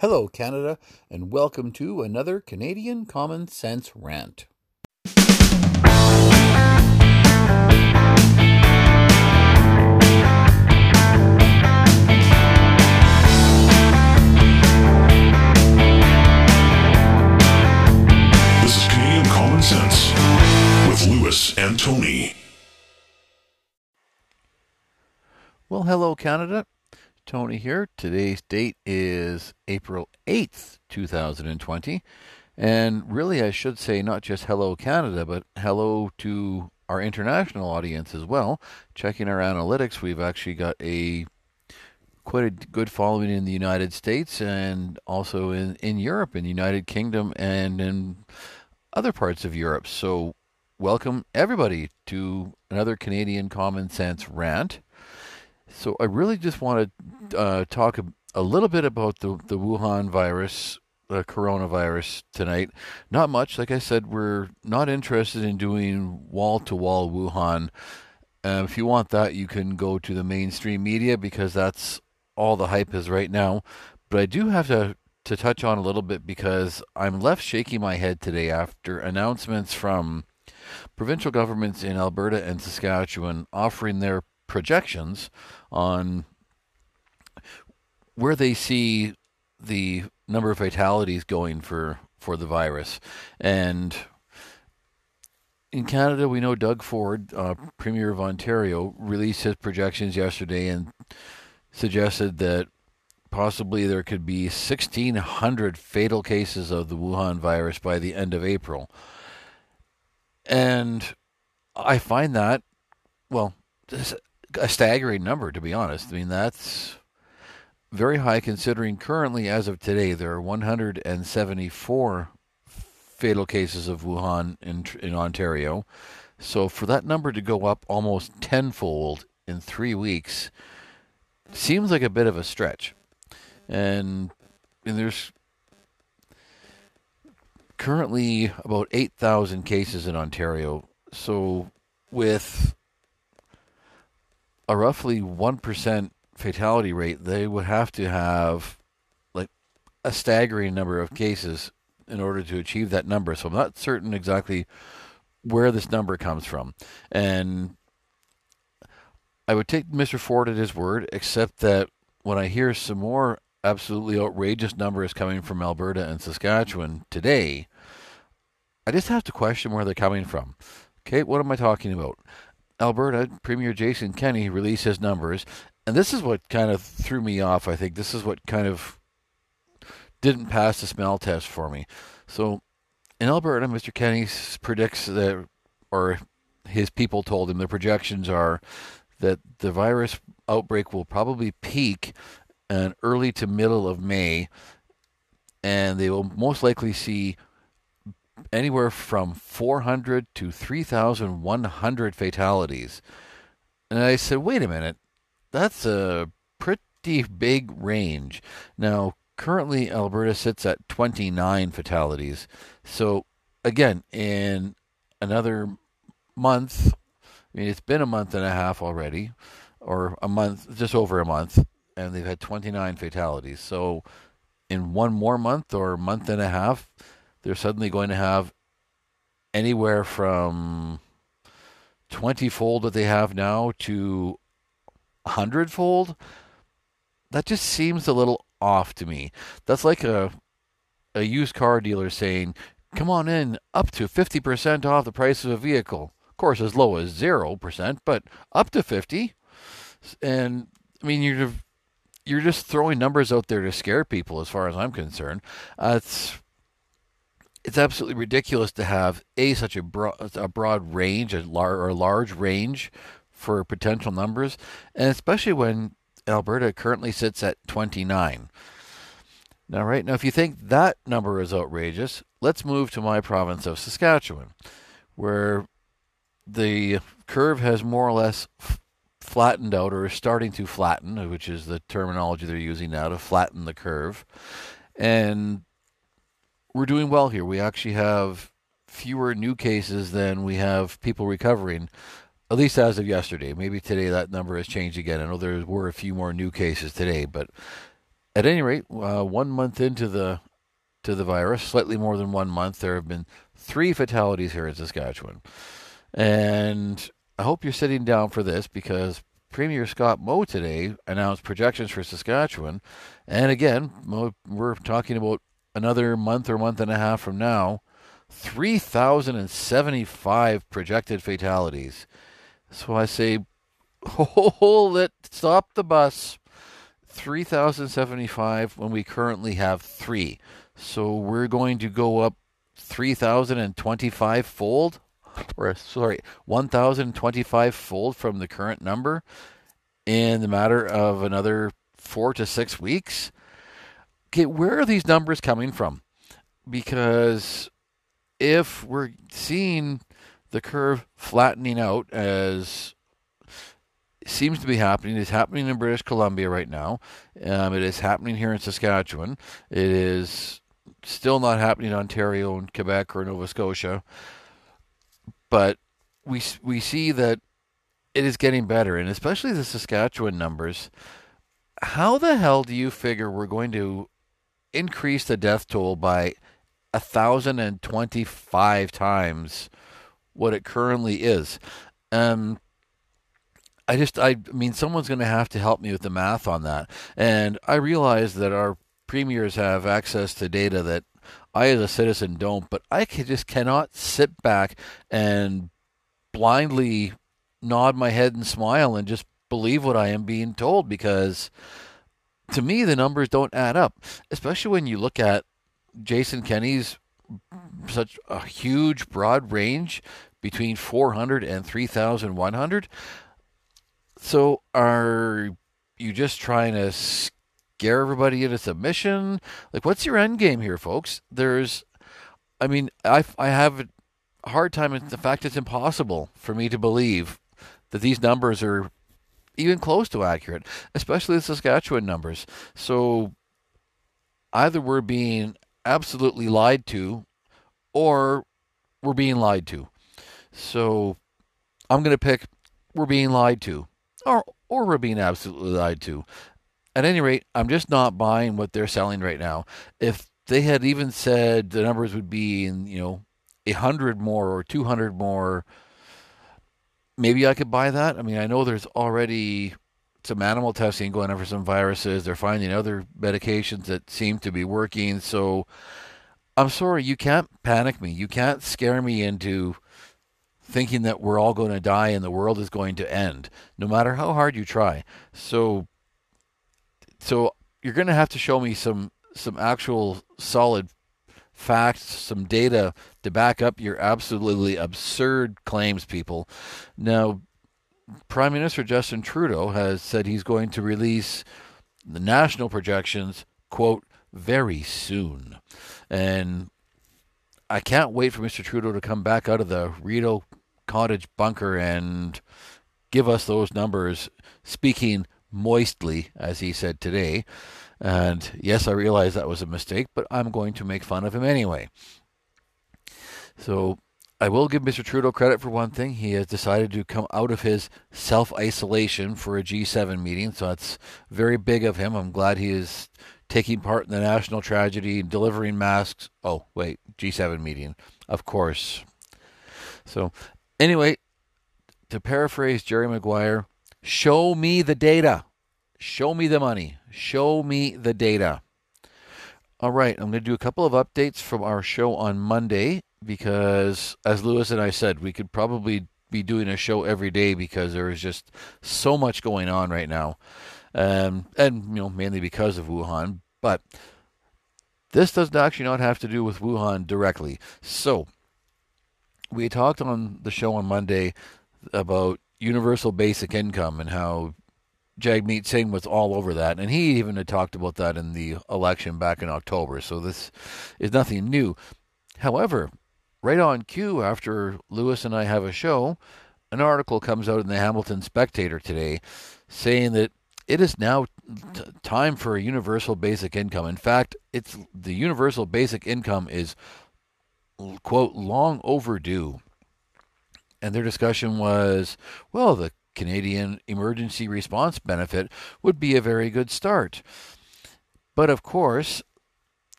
Hello, Canada, and welcome to another Canadian Common Sense Rant. This is Canadian Common Sense with Lewis and Tony. Well, hello, Canada. Tony here. Today's date is April 8th, 2020. And really, I should say not just hello, Canada, but hello to our international audience as well. Checking our analytics, we've actually got a quite a good following in the United States and also in, in Europe, in the United Kingdom, and in other parts of Europe. So, welcome everybody to another Canadian Common Sense rant. So, I really just want to uh, talk a, a little bit about the, the Wuhan virus, the coronavirus tonight. Not much. Like I said, we're not interested in doing wall to wall Wuhan. Um, if you want that, you can go to the mainstream media because that's all the hype is right now. But I do have to to touch on a little bit because I'm left shaking my head today after announcements from provincial governments in Alberta and Saskatchewan offering their projections on where they see the number of fatalities going for for the virus and in Canada, we know Doug Ford, uh, Premier of Ontario, released his projections yesterday and suggested that possibly there could be 1,600 fatal cases of the Wuhan virus by the end of April. And I find that, well, a staggering number, to be honest. I mean, that's very high considering currently, as of today, there are 174 fatal cases of Wuhan in, in Ontario. So for that number to go up almost tenfold in three weeks seems like a bit of a stretch. And, and there's currently about 8,000 cases in Ontario. So with a roughly 1% fatality rate, they would have to have like a staggering number of cases in order to achieve that number. So I'm not certain exactly where this number comes from. And I would take Mr. Ford at his word, except that when I hear some more absolutely outrageous numbers coming from Alberta and Saskatchewan today, I just have to question where they're coming from. Okay, what am I talking about? Alberta Premier Jason Kenney released his numbers, and this is what kind of threw me off. I think this is what kind of didn't pass the smell test for me. So in Alberta, Mr. Kenney predicts that, or his people told him the projections are that the virus outbreak will probably peak in early to middle of May, and they will most likely see anywhere from 400 to 3,100 fatalities. And I said, wait a minute, that's a pretty big range. Now, currently, Alberta sits at 29 fatalities. So, again, in another month, I mean, it's been a month and a half already, or a month, just over a month, and they've had 29 fatalities. So, in one more month or month and a half, they're suddenly going to have anywhere from 20 fold that they have now to 100 fold. That just seems a little off to me. That's like a a used car dealer saying, "Come on in, up to 50% off the price of a vehicle." Of course, as low as 0%, but up to 50. And I mean, you're you're just throwing numbers out there to scare people as far as I'm concerned. Uh, it's it's absolutely ridiculous to have a such a broad a broad range, a, lar- or a large range for potential numbers, and especially when Alberta currently sits at 29. Now, right now, if you think that number is outrageous, let's move to my province of Saskatchewan, where the curve has more or less f- flattened out or is starting to flatten, which is the terminology they're using now to flatten the curve. And we're doing well here. We actually have fewer new cases than we have people recovering, at least as of yesterday. Maybe today that number has changed again. I know there were a few more new cases today, but at any rate, uh, one month into the to the virus, slightly more than one month, there have been three fatalities here in Saskatchewan. And I hope you're sitting down for this because Premier Scott Moe today announced projections for Saskatchewan. And again, we're talking about another month or month and a half from now 3,075 projected fatalities. So I say, hold it, stop the bus. 3,075 when we currently have three. So we're going to go up 3,025 fold, or sorry, 1,025 fold from the current number in the matter of another four to six weeks. Okay, where are these numbers coming from? Because if we're seeing the curve flattening out as seems to be happening. It's happening in British Columbia right now. Um, it is happening here in Saskatchewan. It is still not happening in Ontario and Quebec or Nova Scotia. But we we see that it is getting better, and especially the Saskatchewan numbers. How the hell do you figure we're going to increase the death toll by a thousand and twenty-five times what it currently is? Um, I just, I mean, someone's going to have to help me with the math on that. And I realize that our premiers have access to data that I, as a citizen, don't. But I just cannot sit back and blindly nod my head and smile and just believe what I am being told because to me the numbers don't add up, especially when you look at Jason Kenney's such a huge broad range between 400 and 3100 so are you just trying to scare everybody into submission? Like, what's your end game here, folks? There's, I mean, I I have a hard time. The fact it's impossible for me to believe that these numbers are even close to accurate, especially the Saskatchewan numbers. So either we're being absolutely lied to, or we're being lied to. So I'm going to pick we're being lied to or or we're being absolutely lied to. At any rate, I'm just not buying what they're selling right now. If they had even said the numbers would be in, you know, a hundred more or two hundred more, maybe I could buy that. I mean, I know there's already some animal testing going on for some viruses. They're finding other medications that seem to be working. So I'm sorry, you can't panic me. You can't scare me into thinking that we're all going to die and the world is going to end, no matter how hard you try. So, so you're going to have to show me some some actual solid facts, some data to back up your absolutely absurd claims, people. Now, Prime Minister Justin Trudeau has said he's going to release the national projections, quote, very soon. And I can't wait for Mr. Trudeau to come back out of the Rideau cottage bunker and give us those numbers, speaking moistly, as he said today. And yes, I realize that was a mistake, but I'm going to make fun of him anyway. So I will give Mr. Trudeau credit for one thing. He has decided to come out of his self isolation for a G7 meeting. So that's very big of him. I'm glad he is taking part in the national tragedy and delivering masks. Oh, wait, G7 meeting, of course. So Anyway, to paraphrase Jerry Maguire, show me the data. Show me the money. Show me the data. All right, I'm going to do a couple of updates from our show on Monday because, as Lewis and I said, we could probably be doing a show every day because there is just so much going on right now, um, and you know mainly because of Wuhan. But this does actually not have to do with Wuhan directly. So we talked on the show on Monday about universal basic income and how Jagmeet Singh was all over that, and he even had talked about that in the election back in October. So this is nothing new. However, right on cue after Lewis and I have a show, an article comes out in the Hamilton Spectator today saying that it is now t- time for a universal basic income. In fact, it's the universal basic income is quote, long overdue. And their discussion was, well, the Canadian Emergency Response Benefit would be a very good start. But of course,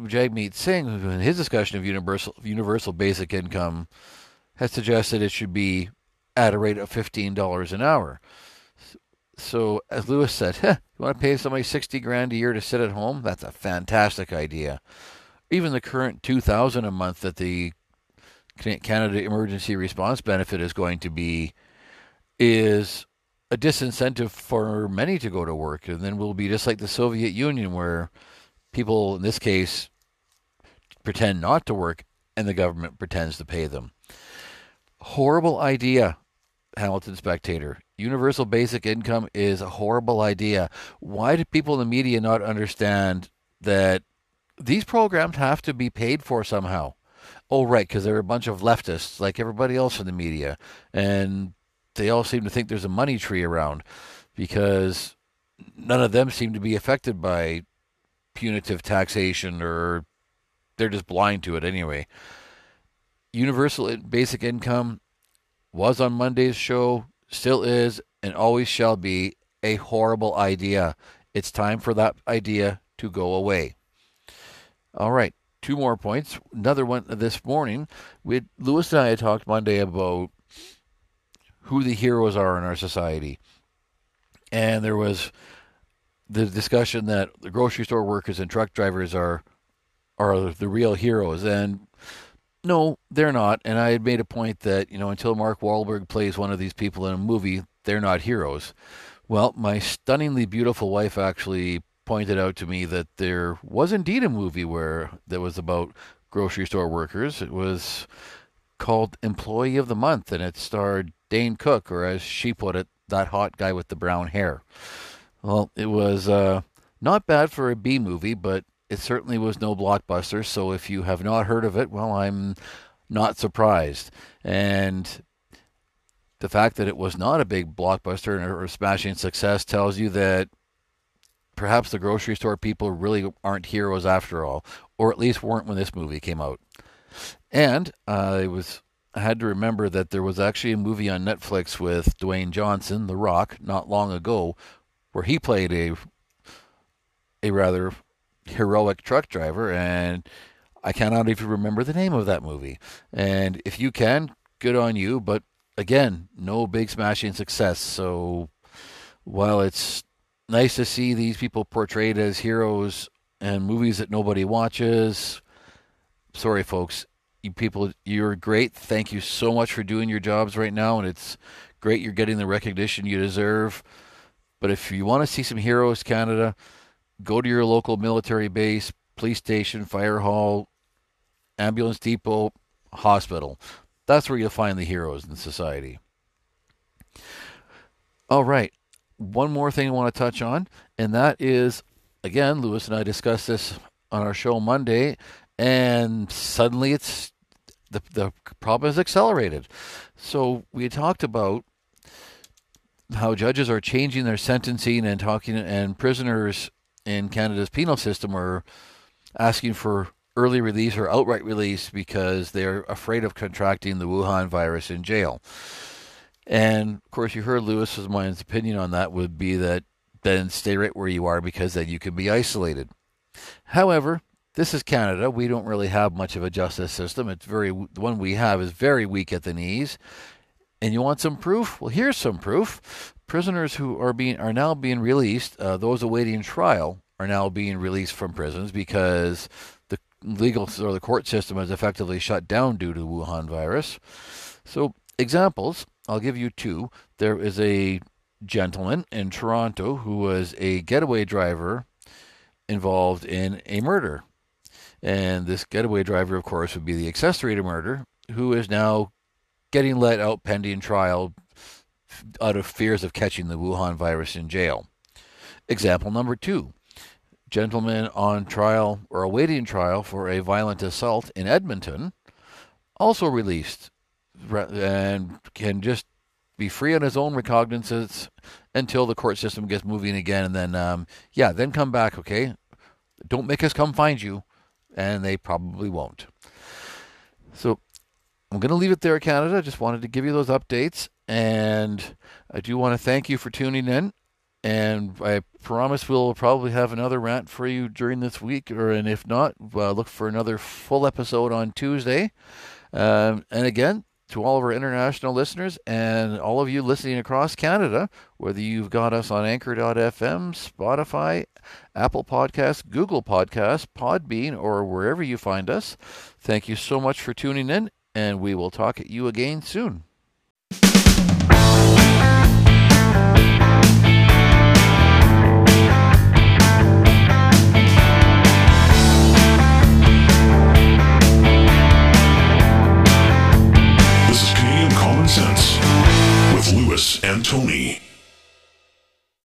Jagmeet Singh, in his discussion of universal universal basic income, has suggested it should be at a rate of fifteen dollars an hour. So, as Lewis said, you want to pay somebody sixty grand a year to sit at home? That's a fantastic idea. Even the current two thousand a month that the Canada Emergency Response Benefit is going to be is a disincentive for many to go to work, and then we'll be just like the Soviet Union, where people, in this case, pretend not to work, and the government pretends to pay them. Horrible idea, Hamilton Spectator. Universal basic income is a horrible idea. Why do people in the media not understand that these programs have to be paid for somehow? Oh, right, because they're a bunch of leftists like everybody else in the media. And they all seem to think there's a money tree around because none of them seem to be affected by punitive taxation or they're just blind to it anyway. Universal basic income was on Monday's show, still is, and always shall be a horrible idea. It's time for that idea to go away. All right, two more points. Another one this morning. We Lewis and I had talked Monday about who the heroes are in our society, and there was the discussion that the grocery store workers and truck drivers are are the real heroes, and no, they're not. And I had made a point that you know until Mark Wahlberg plays one of these people in a movie, they're not heroes. Well, my stunningly beautiful wife actually pointed out to me that there was indeed a movie where that was about grocery store workers. It was called Employee of the Month, and it starred Dane Cook, or as she put it, that hot guy with the brown hair. Well, it was uh, not bad for a B movie, but it certainly was no blockbuster. So if you have not heard of it, well, I'm not surprised. And the fact that it was not a big blockbuster or a smashing success tells you that perhaps the grocery store people really aren't heroes after all, or at least weren't when this movie came out. And it was I had to remember that there was actually a movie on Netflix with Dwayne Johnson, The Rock, not long ago, where he played a a rather heroic truck driver, and I cannot even remember the name of that movie. And if you can, good on you. But again, no big smashing success. So while it's nice to see these people portrayed as heroes in movies that nobody watches, sorry, folks. You people, you're great. Thank you so much for doing your jobs right now, and it's great you're getting the recognition you deserve. But if you want to see some heroes, Canada, go to your local military base, police station, fire hall, ambulance depot, hospital. That's where you'll find the heroes in society. All right. One more thing I want to touch on, and that is again, Lewis and I discussed this on our show Monday, and suddenly it's the the problem is accelerated. So we talked about how judges are changing their sentencing and talking, and prisoners in Canada's penal system are asking for early release or outright release because they're afraid of contracting the Wuhan virus in jail. And of course, you heard Lewis's mind's opinion on that would be that then stay right where you are because then you can be isolated. However, this is Canada. We don't really have much of a justice system. It's very the one we have is very weak at the knees, and you want some proof? Well, here's some proof. Prisoners who are being are now being released, uh, those awaiting trial, are now being released from prisons because the legal or the court system is effectively shut down due to the Wuhan virus. So, examples, I'll give you two. There is a gentleman in Toronto who was a getaway driver involved in a murder. And this getaway driver, of course, would be the accessory to murder, who is now getting let out pending trial out of fears of catching the Wuhan virus in jail. Example number two gentleman on trial or awaiting trial for a violent assault in Edmonton, also released and can just be free on his own recognizance until the court system gets moving again. And then, um, yeah, then come back, okay? Don't make us come find you. And they probably won't. So I'm going to leave it there, Canada. I just wanted to give you those updates. And I do want to thank you for tuning in. And I promise we'll probably have another rant for you during this week, or and if not, uh, look for another full episode on Tuesday. Um, and again, to all of our international listeners and all of you listening across Canada, whether you've got us on Anchor.fm, Spotify, Apple Podcasts, Google Podcasts, Podbean, or wherever you find us. Thank you so much for tuning in, and we will talk at you again soon. This is Canadian Common Sense with Lewis and Tony.